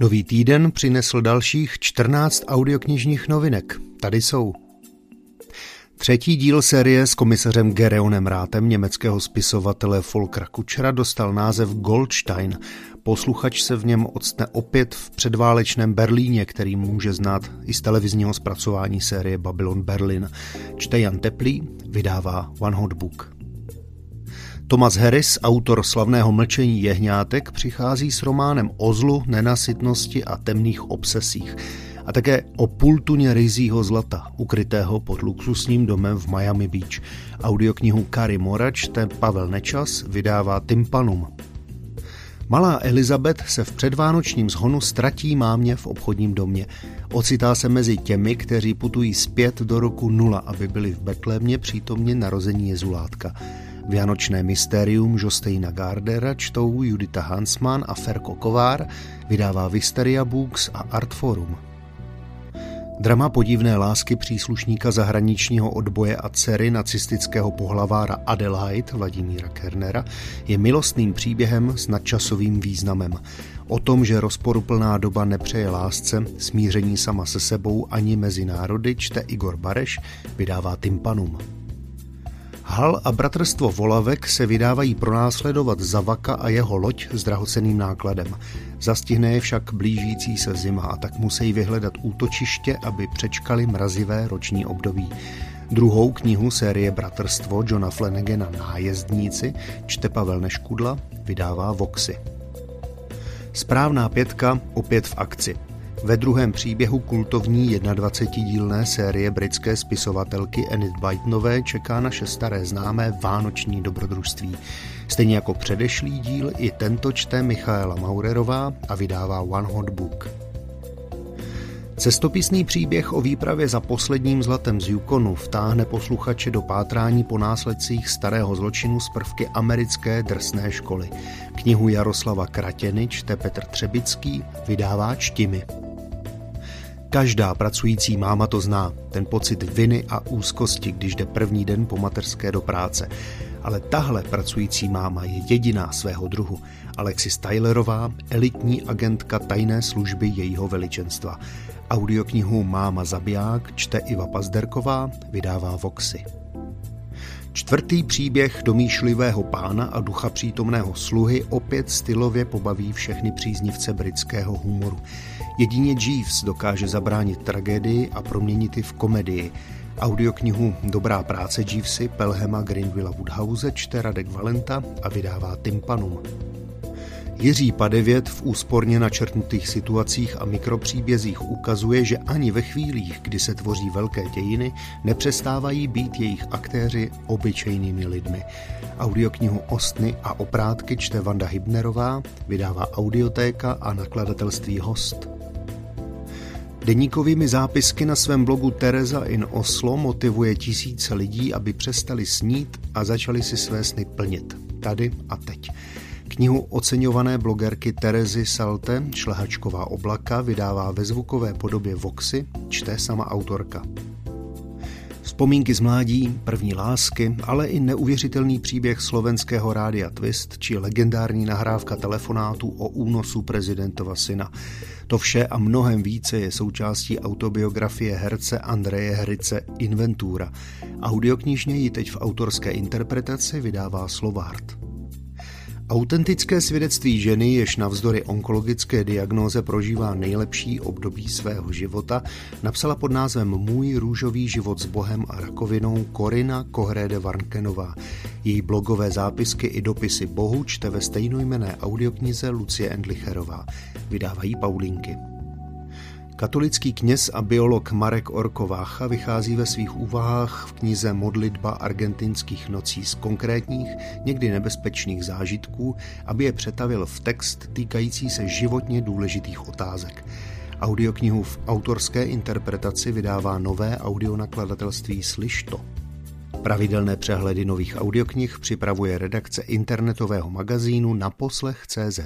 Nový týden přinesl dalších 14 audioknižních novinek. Tady jsou. Třetí díl série s komisařem Gereonem Rátem německého spisovatele Volkra Kučera dostal název Goldstein. Posluchač se v něm odstne opět v předválečném Berlíně, který může znát i z televizního zpracování série Babylon Berlin. Čte Jan Teplý, vydává One Hot Book. Thomas Harris, autor slavného mlčení jehňátek, přichází s románem o zlu, nenasytnosti a temných obsesích a také o půl tuně ryzího zlata, ukrytého pod luxusním domem v Miami Beach. Audioknihu Kary Mora čte Pavel Nečas, vydává Tympanum. Malá Elizabeth se v předvánočním zhonu ztratí mámě v obchodním domě. Ocitá se mezi těmi, kteří putují zpět do roku nula, aby byli v Betlémě přítomně narození Jezulátka. Vianočné mystérium Jostejna Gardera čtou Judita Hansman a Ferko Kovár, vydává Visteria Books a Artforum. Drama podivné lásky příslušníka zahraničního odboje a dcery nacistického pohlavára Adelaide Vladimíra Kernera je milostným příběhem s nadčasovým významem. O tom, že rozporuplná doba nepřeje lásce, smíření sama se sebou ani mezi národy, čte Igor Bareš, vydává Tympanum. Hal a bratrstvo Volavek se vydávají pronásledovat Zavaka a jeho loď s drahoceným nákladem. Zastihne je však blížící se zima a tak musí vyhledat útočiště, aby přečkali mrazivé roční období. Druhou knihu série Bratrstvo Johna Flanagana Nájezdníci čte Pavel Neškudla, vydává Voxy. Správná pětka opět v akci. Ve druhém příběhu kultovní 21-dílné série britské spisovatelky Enid Blytonové čeká naše staré známé vánoční dobrodružství. Stejně jako předešlý díl, i tento čte Michaela Maurerová a vydává One Hot Book. Cestopisný příběh o výpravě za posledním zlatem z Yukonu vtáhne posluchače do pátrání po následcích starého zločinu z prvky americké drsné školy. Knihu Jaroslava Kratěny čte Petr Třebický, vydává Čtimi. Každá pracující máma to zná, ten pocit viny a úzkosti, když jde první den po mateřské do práce. Ale tahle pracující máma je jediná svého druhu. Alexis Tylerová, elitní agentka tajné služby jejího veličenstva. Audioknihu Máma zabiják čte Iva Pazderková, vydává Voxy. Čtvrtý příběh domýšlivého pána a ducha přítomného sluhy opět stylově pobaví všechny příznivce britského humoru. Jedině Jeeves dokáže zabránit tragédii a proměnit ji v komedii. Audioknihu Dobrá práce Jeevesy Pelhema Greenwilla Woodhouse čte Radek Valenta a vydává Tympanum. Jiří Padevět v úsporně načrtnutých situacích a mikropříbězích ukazuje, že ani ve chvílích, kdy se tvoří velké dějiny, nepřestávají být jejich aktéři obyčejnými lidmi. Audioknihu Ostny a oprátky čte Vanda Hybnerová, vydává Audiotéka a nakladatelství Host. Deníkovými zápisky na svém blogu Tereza in Oslo motivuje tisíce lidí, aby přestali snít a začali si své sny plnit. Tady a teď. Knihu oceňované blogerky Terezy Salte Šlehačková oblaka vydává ve zvukové podobě Voxy, čte sama autorka. Vzpomínky z mládí, první lásky, ale i neuvěřitelný příběh slovenského rádia Twist či legendární nahrávka telefonátů o únosu prezidentova syna. To vše a mnohem více je součástí autobiografie herce Andreje Hrice Inventura. Audioknižně ji teď v autorské interpretaci vydává Slovart. Autentické svědectví ženy, jež navzdory onkologické diagnóze prožívá nejlepší období svého života, napsala pod názvem Můj růžový život s Bohem a rakovinou Korina Kohréde Varnkenová. Její blogové zápisky i dopisy Bohu čte ve stejnojmené audioknize Lucie Endlicherová. Vydávají Paulinky. Katolický kněz a biolog Marek Orkovácha vychází ve svých úvahách v knize Modlitba argentinských nocí z konkrétních, někdy nebezpečných zážitků, aby je přetavil v text týkající se životně důležitých otázek. Audioknihu v autorské interpretaci vydává nové audionakladatelství Slyšto. Pravidelné přehledy nových audioknih připravuje redakce internetového magazínu na poslech.cz.